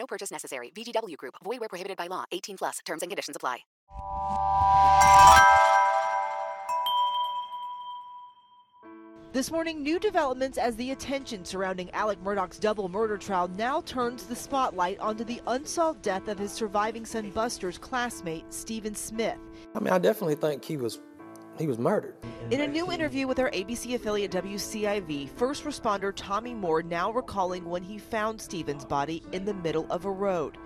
No purchase necessary. VGW Group. Void where prohibited by law. 18 plus. Terms and conditions apply. This morning, new developments as the attention surrounding Alec Murdaugh's double murder trial now turns the spotlight onto the unsolved death of his surviving son Buster's classmate, Stephen Smith. I mean, I definitely think he was he was murdered. In a new interview with our ABC affiliate WCIV, first responder Tommy Moore now recalling when he found Stephen's body in the middle of a road.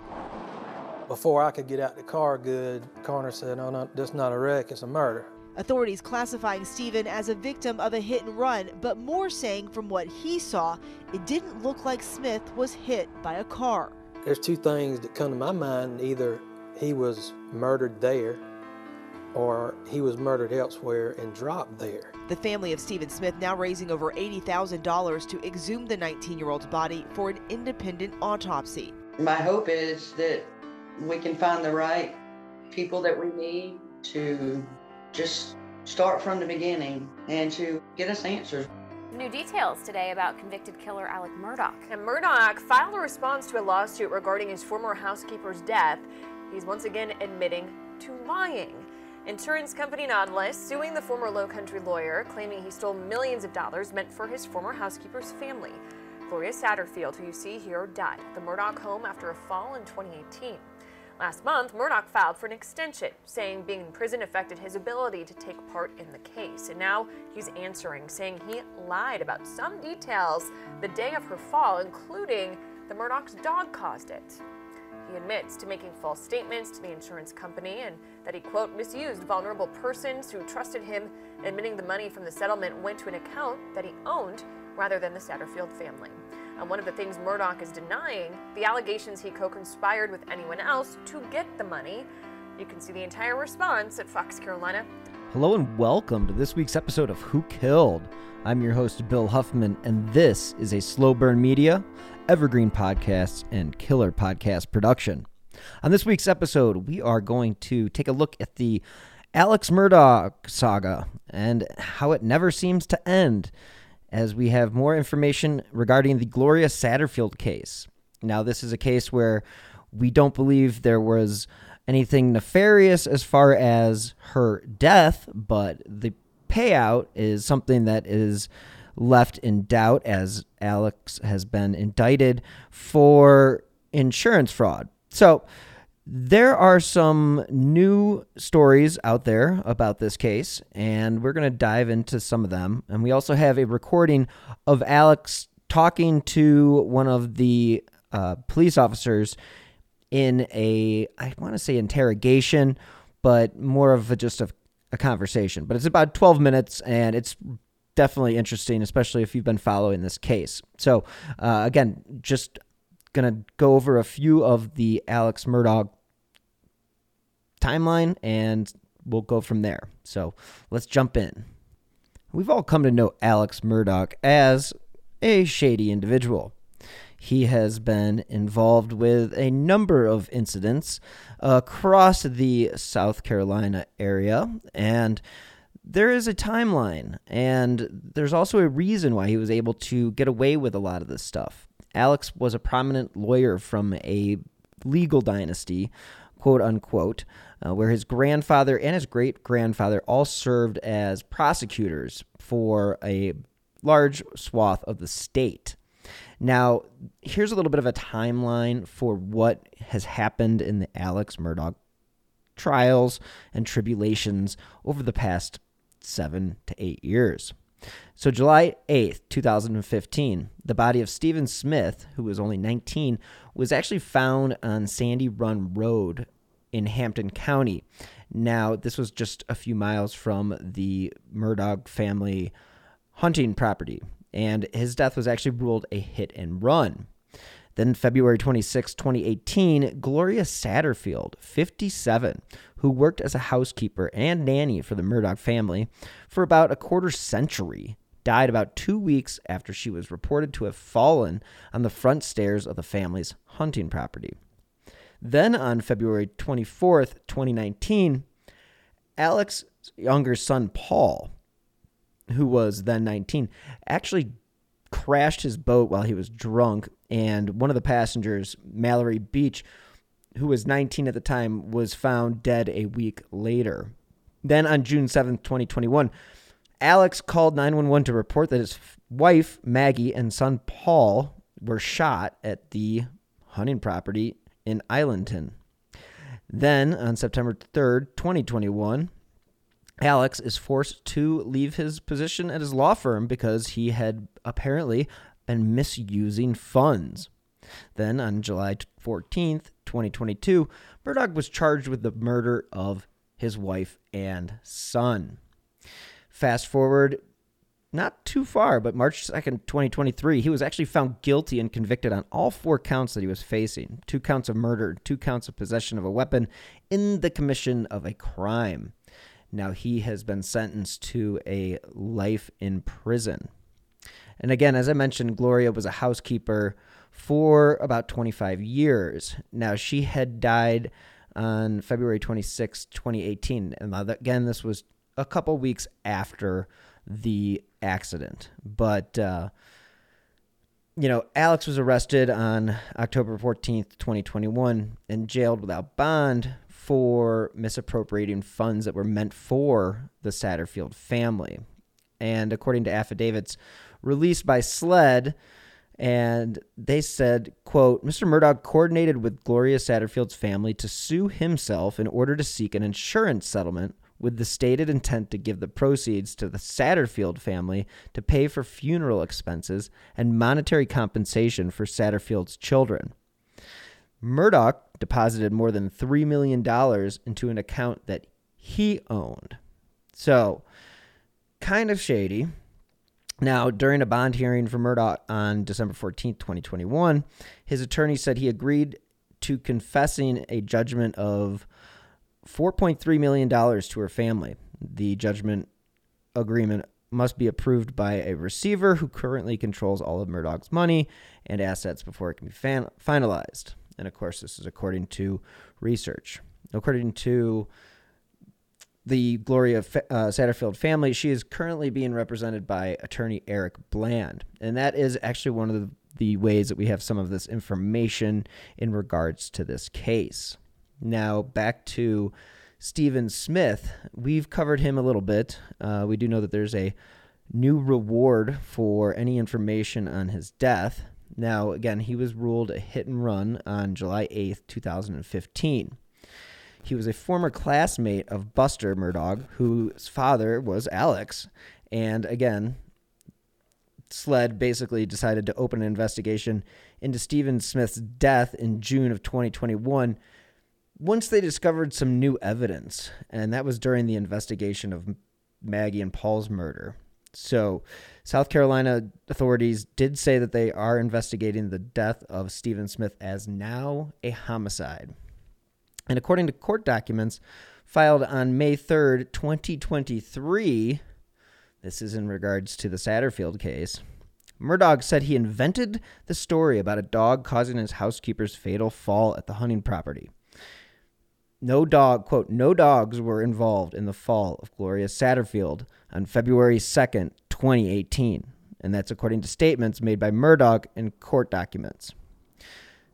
Before I could get out the car good, Connor said, "No, no, that's not a wreck; it's a murder." Authorities classifying Stephen as a victim of a hit and run, but Moore saying from what he saw, it didn't look like Smith was hit by a car. There's two things that come to my mind: either he was murdered there, or he was murdered elsewhere and dropped there. The family of Stephen Smith now raising over $80,000 to exhume the 19 year old's body for an independent autopsy. My hope is that we can find the right people that we need to just start from the beginning and to get us answers. New details today about convicted killer Alec Murdaugh. And Murdaugh filed a response to a lawsuit regarding his former housekeeper's death. He's once again admitting to lying. Insurance company Nautilus suing the former Low Country lawyer, claiming he stole millions of dollars meant for his former housekeeper's family. Gloria Satterfield, who you see here, died at the Murdaugh home after a fall in 2018. Last month, Murdaugh filed for an extension, saying being in prison affected his ability to take part in the case. And now he's answering, saying he lied about some details the day of her fall, including the Murdaugh's dog caused it. He admits to making false statements to the insurance company and that he, quote, misused vulnerable persons who trusted him, admitting the money from the settlement went to an account that he owned rather than the Satterfield family. And one of the things Murdaugh is denying, the allegations he co conspired with anyone else to get the money. You can see the entire response at Fox Carolina. Hello and welcome to this week's episode of Who Killed. I'm your host, Bill Huffman, and this is a Slow Burn Media, Evergreen Podcasts, and Killer Podcast production. On this week's episode, we are going to take a look at the Alex Murdaugh saga and how it never seems to end as we have more information regarding the Gloria Satterfield case. Now, this is a case where we don't believe there was anything nefarious as far as her death, but the payout is something that is left in doubt as Alex has been indicted for insurance fraud. So, there are some new stories out there about this case, and we're going to dive into some of them. And we also have a recording of Alex talking to one of the uh, police officers in a, I want to say interrogation, but more of a, just a, a conversation. But it's about 12 minutes, and it's definitely interesting, especially if you've been following this case. So, uh, again, just to go over a few of the Alex Murdaugh timeline and we'll go from there. So let's jump in. We've all come to know Alex Murdaugh as a shady individual. He has been involved with a number of incidents across the South Carolina area, and there is a timeline, and there's also a reason why he was able to get away with a lot of this stuff. Alex was a prominent lawyer from a legal dynasty, quote unquote, uh, where his grandfather and his great grandfather all served as prosecutors for a large swath of the state. Now, here's a little bit of a timeline for what has happened in the Alex Murdaugh trials and tribulations over the past seven to eight years. So, July 8th, 2015, the body of Stephen Smith, who was only 19, was actually found on Sandy Run Road in Hampton County. Now, this was just a few miles from the Murdaugh family hunting property, and his death was actually ruled a hit and run. Then February 26, 2018, Gloria Satterfield, 57, who worked as a housekeeper and nanny for the Murdaugh family for about a quarter century, died about two weeks after she was reported to have fallen on the front stairs of the family's hunting property. Then on February 24th, 2019, Alex's younger son, Paul, who was then 19, actually crashed his boat while he was drunk. And one of the passengers, Mallory Beach, who was 19 at the time, was found dead a week later. Then on June 7th, 2021, Alex called 911 to report that his wife, Maggie, and son, Paul, were shot at the hunting property in Islandton. Then on September 3rd, 2021, Alex is forced to leave his position at his law firm because he had apparently been misusing funds. Then on July 14th, 2022, Murdaugh was charged with the murder of his wife and son. Fast forward not too far, but March 2nd, 2023, he was actually found guilty and convicted on all four counts that he was facing two counts of murder, two counts of possession of a weapon in the commission of a crime. Now he has been sentenced to a life in prison. And again, as I mentioned, Gloria was a housekeeper for about 25 years. Now she had died on February 26, 2018. And again, this was a couple weeks after the accident. But, uh, you know, Alex was arrested on October 14th, 2021, and jailed without bond for misappropriating funds that were meant for the Satterfield family. And according to affidavits released by SLED, and they said, quote, Mr. Murdaugh coordinated with Gloria Satterfield's family to sue himself in order to seek an insurance settlement with the stated intent to give the proceeds to the Satterfield family to pay for funeral expenses and monetary compensation for Satterfield's children. Murdaugh deposited more than $3 million into an account that he owned. So, kind of shady. Now, during a bond hearing for Murdaugh on December 14th, 2021, his attorney said he agreed to confessing a judgment of $4.3 million to her family. The judgment agreement must be approved by a receiver who currently controls all of Murdaugh's money and assets before it can be fan- finalized. And of course, this is according to research. According to the Gloria uh, Satterfield family, she is currently being represented by attorney Eric Bland. And that is actually one of the, the ways that we have some of this information in regards to this case. Now, back to Stephen Smith. We've covered him a little bit. Uh, we do know that there's a new reward for any information on his death. Now, again, he was ruled a hit and run on July 8th, 2015. He was a former classmate of Buster Murdaugh, whose father was Alex. And again, SLED basically decided to open an investigation into Stephen Smith's death in June of 2021 once they discovered some new evidence, and that was during the investigation of Maggie and Paul's murder. So, South Carolina authorities did say that they are investigating the death of Stephen Smith as now a homicide. And according to court documents filed on May 3rd, 2023, this is in regards to the Satterfield case. Murdaugh said he invented the story about a dog causing his housekeeper's fatal fall at the hunting property. No dog, quote, no dogs were involved in the fall of Gloria Satterfield on February 2nd, 2018. And that's according to statements made by Murdaugh in court documents.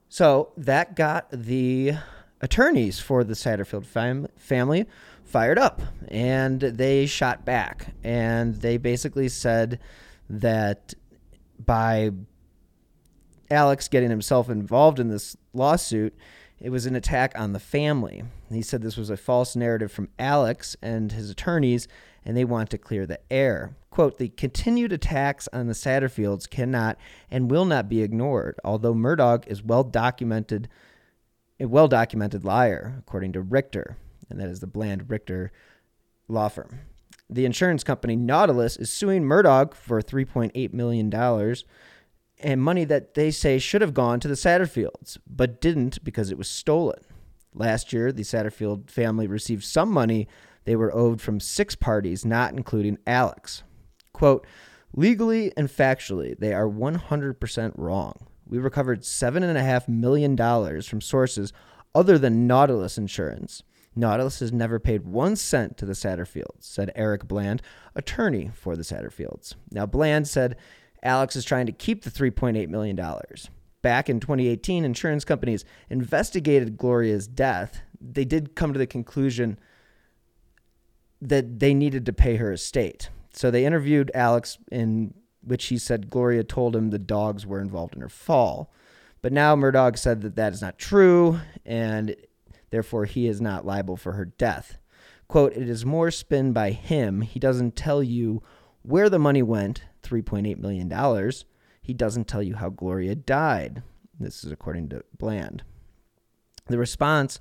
So that got the attorneys for the Satterfield fam- family fired up and they shot back. And they basically said that by Alex getting himself involved in this lawsuit, it was an attack on the family. He said this was a false narrative from Alex and his attorneys, and they want to clear the air. Quote, the continued attacks on the Satterfields cannot and will not be ignored, although Murdaugh is well documented a well documented liar, according to Richter, and that is the Bland Richter law firm. The insurance company Nautilus is suing Murdaugh for $3.8 million and money that they say should have gone to the Satterfields, but didn't because it was stolen. Last year, the Satterfield family received some money they were owed from six parties, not including Alex. Quote, legally and factually, they are 100% wrong. We recovered $7.5 million from sources other than Nautilus Insurance. Nautilus has never paid one cent to the Satterfields, said Eric Bland, attorney for the Satterfields. Now, Bland said Alex is trying to keep the $3.8 million. Back in 2018, insurance companies investigated Gloria's death. They did come to the conclusion that they needed to pay her estate. So they interviewed Alex, in which he said Gloria told him the dogs were involved in her fall. But now Murdaugh said that that is not true, and therefore he is not liable for her death. Quote, it is more spin by him. He doesn't tell you where the money went, $3.8 million. He doesn't tell you how Gloria died. This is according to Bland. The response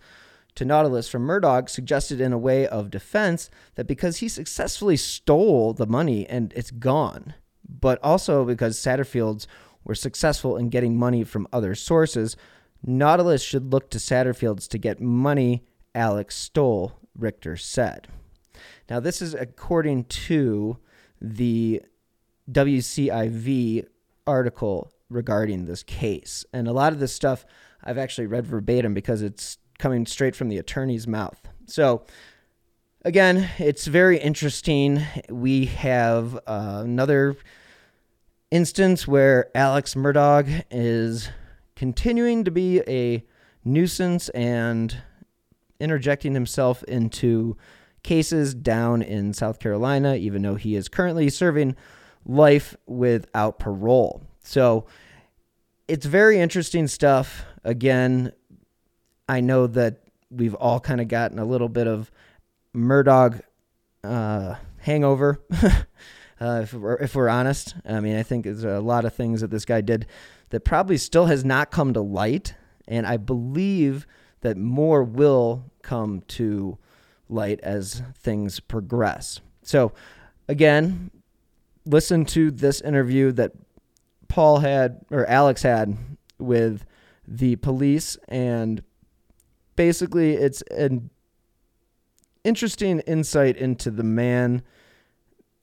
to Nautilus from Murdaugh suggested in a way of defense that because he successfully stole the money and it's gone, but also because Satterfields were successful in getting money from other sources, Nautilus should look to Satterfields to get money Alex stole, Richter said. Now, this is according to the WCIV article regarding this case. And a lot of this stuff I've actually read verbatim because it's coming straight from the attorney's mouth. So, again, it's very interesting. We have uh, another instance where Alex Murdaugh is continuing to be a nuisance and interjecting himself into cases down in South Carolina, even though he is currently serving life without parole. So it's very interesting stuff. Again, I know that we've all kind of gotten a little bit of Murdaugh uh, hangover. uh, if, we're, if we're honest, I mean, I think there's a lot of things that this guy did that probably still has not come to light, and I believe that more will come to light as things progress. So, again, listen to this interview that Paul had or Alex had with the police and basically it's an interesting insight into the man.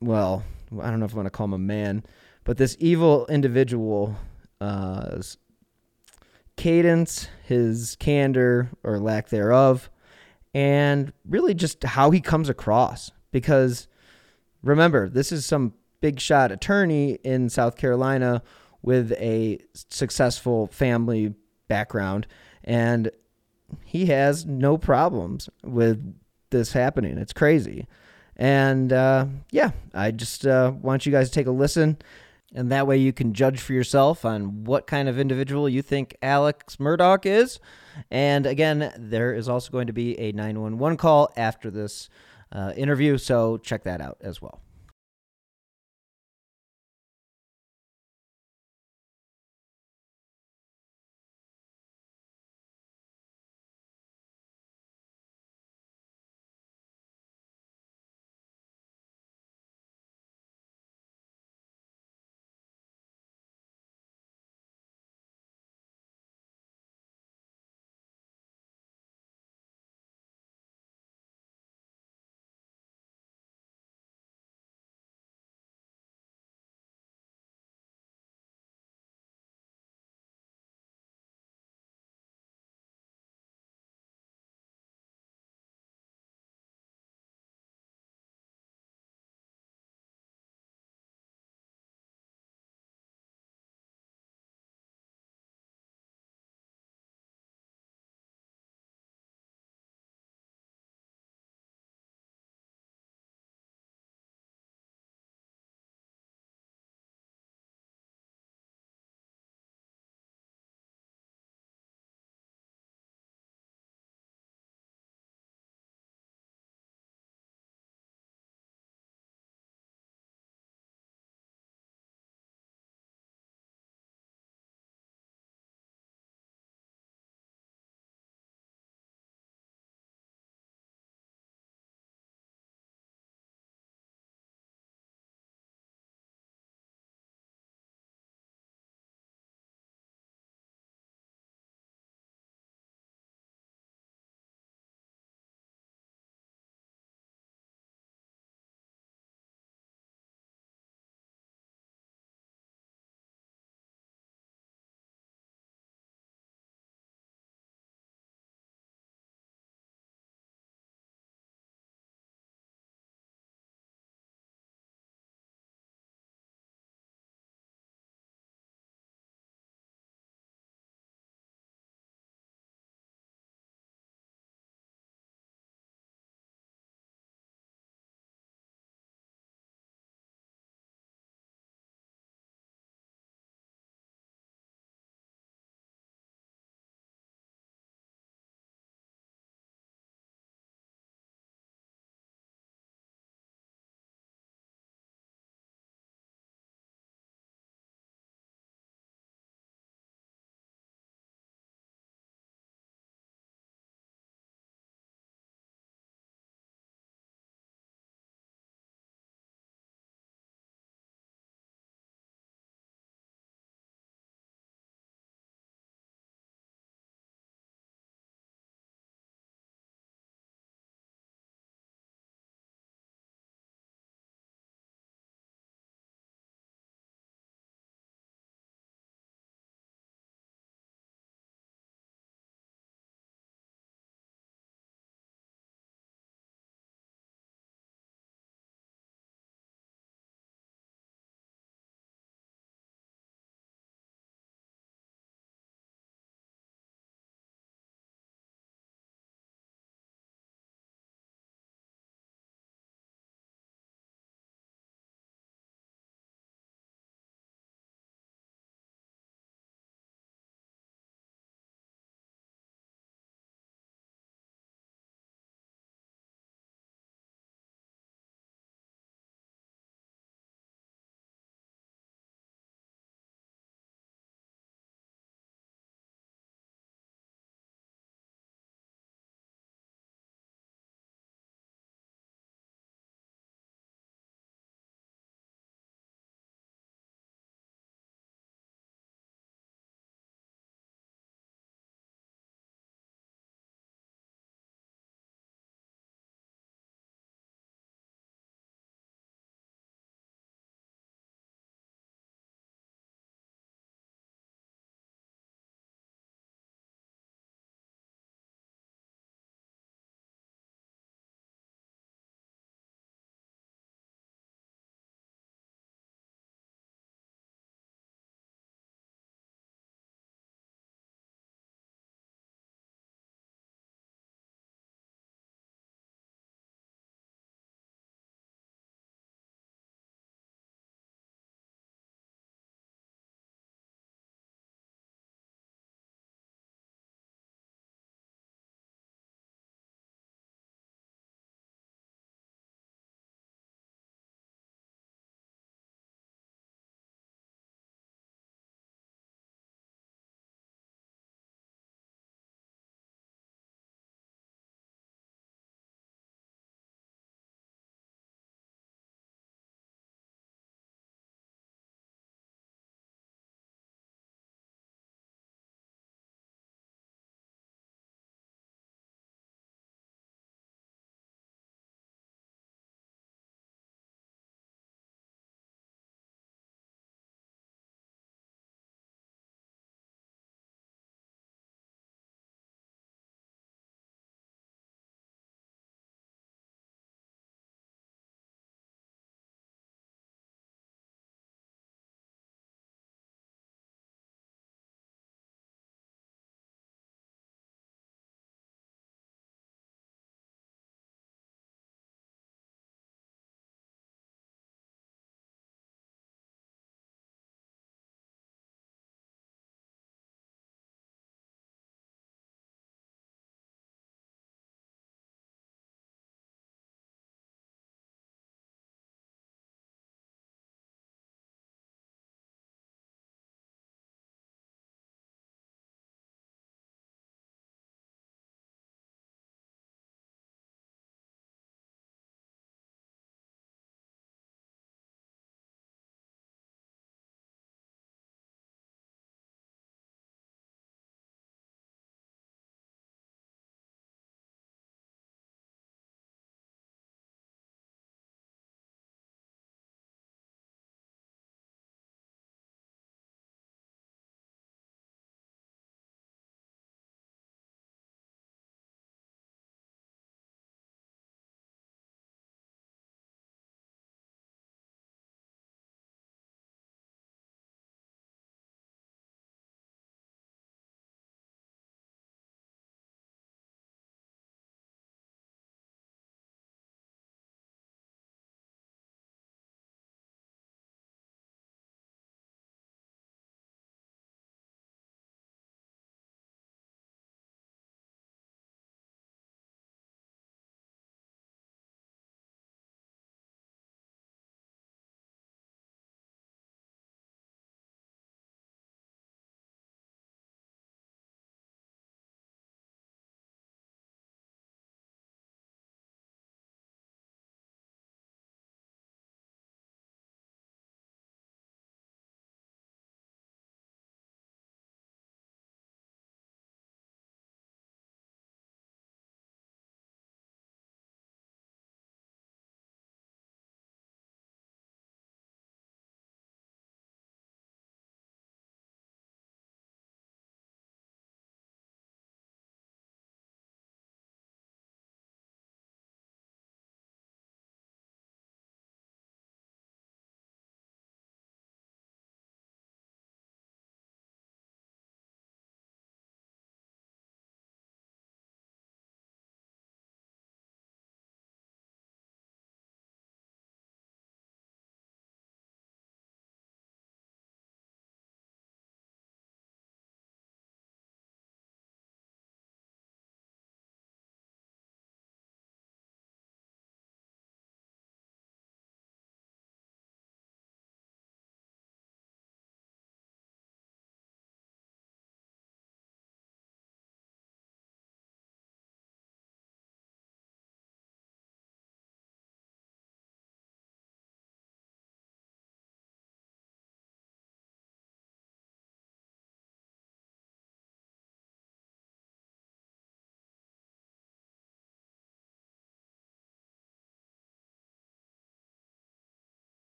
Well, I don't know if I want to call him a man, but this evil individual, uh, cadence, his candor or lack thereof, and really just how he comes across. Because remember, this is some big shot attorney in South Carolina with a successful family background. And he has no problems with this happening. It's crazy. And uh, yeah, I just uh, want you guys to take a listen. And that way you can judge for yourself on what kind of individual you think Alex Murdaugh is. And again, there is also going to be a 911 call after this uh, interview. So check that out as well.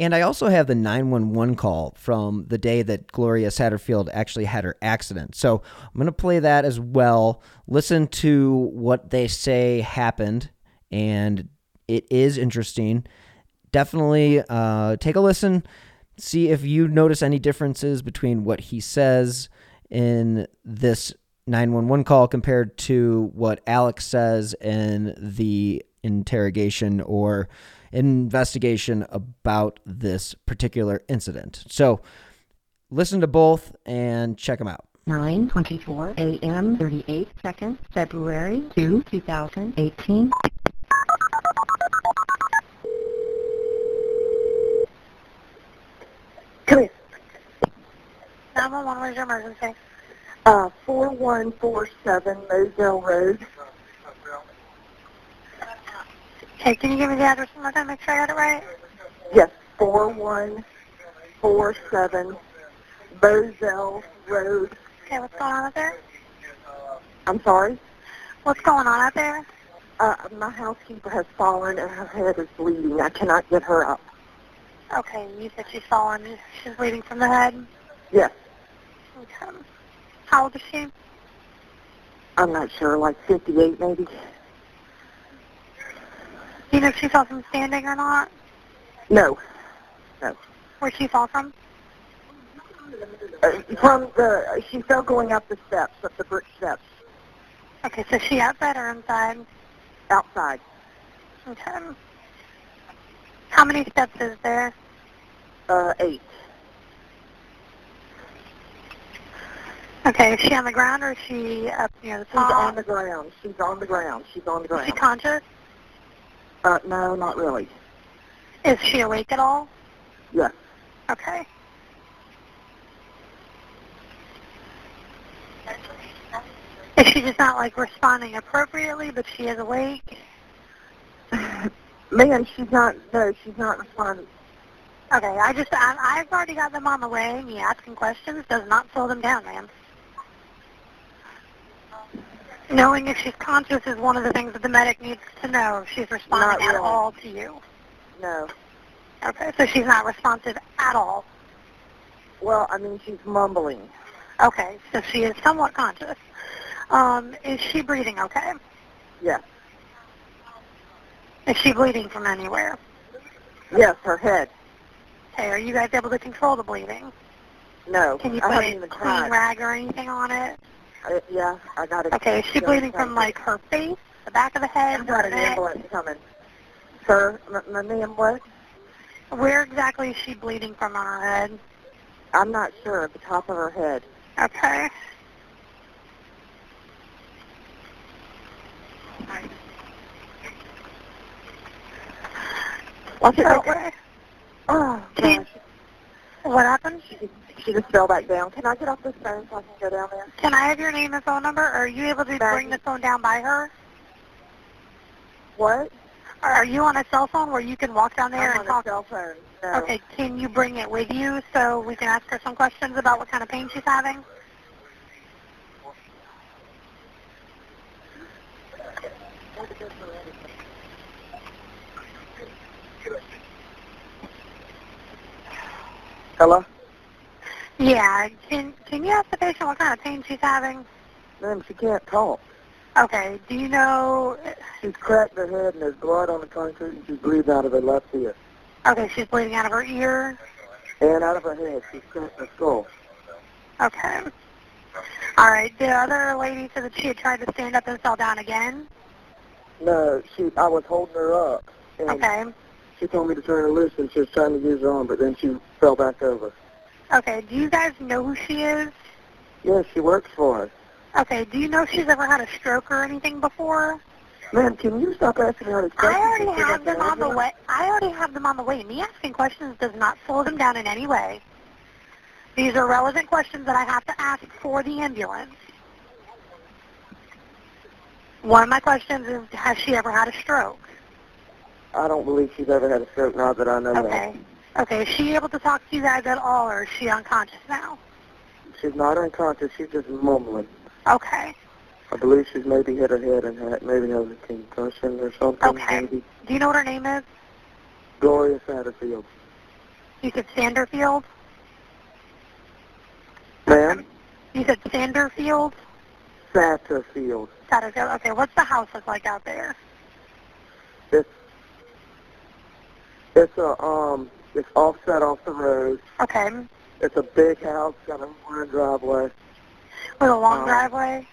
And I also have the 911 call from the day that Gloria Satterfield actually had her accident. So I'm going to play that as well. Listen to what they say happened, and it is interesting. Definitely uh, take a listen. See if you notice any differences between what he says in this 911 call compared to what Alex says in the interrogation or investigation about this particular incident. So listen to both and check them out. 9:24 a.m. 38 seconds, February 2, 2018. Come here. 911, where's your emergency? Uh, 4147 Moselle Road. Okay, can you give me the address one more time, make sure I got it right? Yes, 4147 Moselle Road. Okay, what's going on out there? I'm sorry? What's going on out there? Uh, my housekeeper has fallen and her head is bleeding. I cannot get her up. Okay, you said she's fallen. She's bleeding from the head? Yes, Okay. How old is she? I'm not sure, like 58 maybe. Do you know if she fell from standing or not? No, no. Where'd she fall from? Uh, from the, she fell going up the steps, up the brick steps, Okay, so she outside or inside? outside. Okay. How many steps is there? Uh, eight. Okay, is she on the ground or is she up near the She's on the ground. She's on the ground. She's on the ground. Is she conscious? Uh, no, not really. Is she awake at all? Yes. Okay. Is she just not like responding appropriately, but she is awake? Man, she's not, no, she's not responding. Okay, I just, I, I've already got them on the way. Me asking questions does not slow them down, man. Knowing if she's conscious is one of the things that the medic needs to know if she's responding Not at all to you. No. Okay, so she's not responsive at all. Well, I mean, she's mumbling. Okay, so she is somewhat conscious. Um, is she breathing okay? Yes. Is she bleeding from anywhere? Yes, her head. Okay, are you guys able to control the bleeding? No. Can you I put haven't a even clean tried. rag or anything on it? Uh, yeah, I got it. Okay, is she bleeding from like her face, the back of the head, I've got an neck? ambulance coming. Sir, my ma'am, what? Where exactly is she bleeding from on her head? I'm not sure. At the top of her head. Okay. Watch it. Okay. Oh, gosh. What happened? She, just fell back down. Can I get off this phone so I can go down there? Can I have your name and phone number? Are you able to bring the phone down by her? What? Are you on a cell phone where you can walk down there I'm and on talk? a cell phone. No. Okay, can you bring it with you so we can ask her some questions about what kind of pain she's having? Hello? Yeah. Can Can you ask the patient what kind of pain she's having? Ma'am, she can't talk. Okay. Do you know? She's cracked her head and there's blood on the concrete and she's bleeding out of her left ear. Okay, she's bleeding out of her ear. And out of her head. She's cracked her skull. Okay. All right. The other lady said that she had tried to stand up and fell down again. No, she. I was holding her up. And Okay. She told me to turn her loose and she was trying to use her arm, but then she fell back over. Okay. Do you guys know who she is? Yeah, she works for us. Okay. Do you know if she's ever had a stroke or anything before? Ma'am, can you stop asking me all these I already have them on the way. I already have them on the way. Me asking questions does not slow them down in any way. These are relevant questions that I have to ask for the ambulance. One of my questions is, has she ever had a stroke? I don't believe she's ever had a stroke now that I know Okay. Okay. Okay, is she able to talk to you guys at all, or is she unconscious now? She's not unconscious. She's just mumbling. Okay. I believe she's maybe hit her head and had, maybe has a concussion or something. Okay. Maybe. Do you know what her name is? Gloria Satterfield. You said Sanderfield? Ma'am? You said Sanderfield? Satterfield. Satterfield. Okay, what's the house look like out there? It's it's a um it's offset off the road. Okay. It's a big house, got a long driveway. With a long Um, driveway?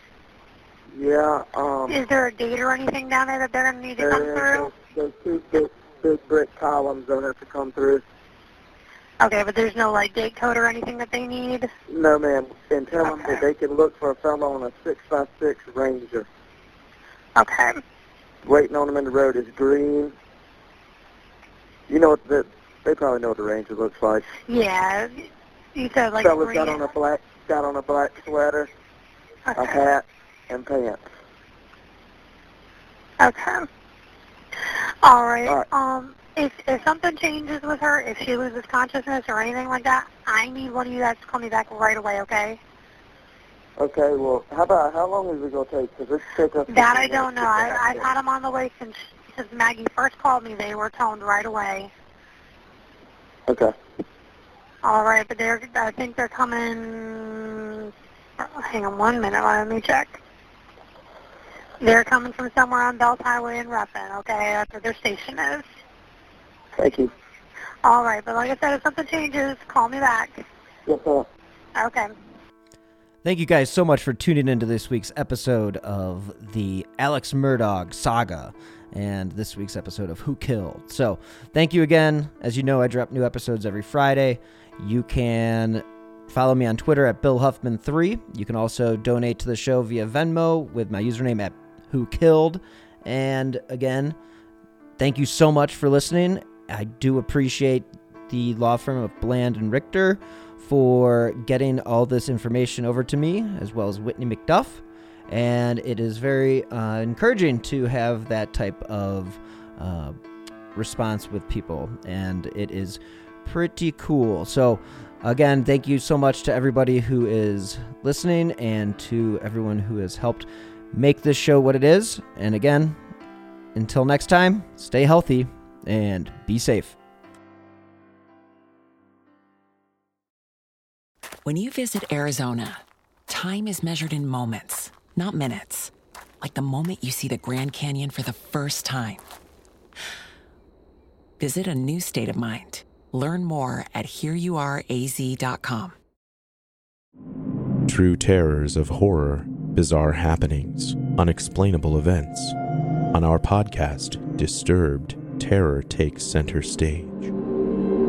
Yeah, um Is there a gate or anything down there that they're going to need to come through? there's, there's two big big brick columns that have to come through. Okay, but there's no like gate code or anything that they need? No ma'am. And tell them that they can look for a fellow on a six by six ranger. Okay. Waiting on them in the road is green. You know what the they probably know what the ranger looks like. Yeah. You said like Fella's got on a black got on a black sweater, a hat, and pants. Okay. All right. All right. Um, if if something changes with her, if she loses consciousness or anything like that, I need one of you guys to call me back right away. Okay? Okay, well, how about how long is it gonna take? Because it's take us. That I don't know. I, I've had them on the way since since Maggie first called me. They were toned right away. Okay. All right, but they're I think they're coming. Oh, hang on one minute. Let me check. They're coming from somewhere on Belt Highway in Ruffin. Okay, that's where their station is. Thank you. All right, but like I said, if something changes, call me back. Yes, sir. Okay. Thank you guys so much for tuning into this week's episode of the Alex Murdaugh saga and this week's episode of Who Killed. So, thank you again. As you know, I drop new episodes every Friday. You can follow me on Twitter at Bill Huffman3. You can also donate to the show via Venmo with my username at Who Killed. And again, thank you so much for listening. I do appreciate the law firm of Bland and Richter for getting all this information over to me, as well as Whitney McDuff. And it is very uh, encouraging to have that type of uh, response with people, and it is pretty cool. So, again, thank you so much to everybody who is listening and to everyone who has helped make this show what it is. And again, until next time, stay healthy and be safe. When you visit Arizona, time is measured in moments, not minutes. Like the moment you see the Grand Canyon for the first time. Visit a new state of mind. Learn more at hereyouareaz.com. True terrors of horror, bizarre happenings, unexplainable events. On our podcast, Disturbed, terror takes center stage.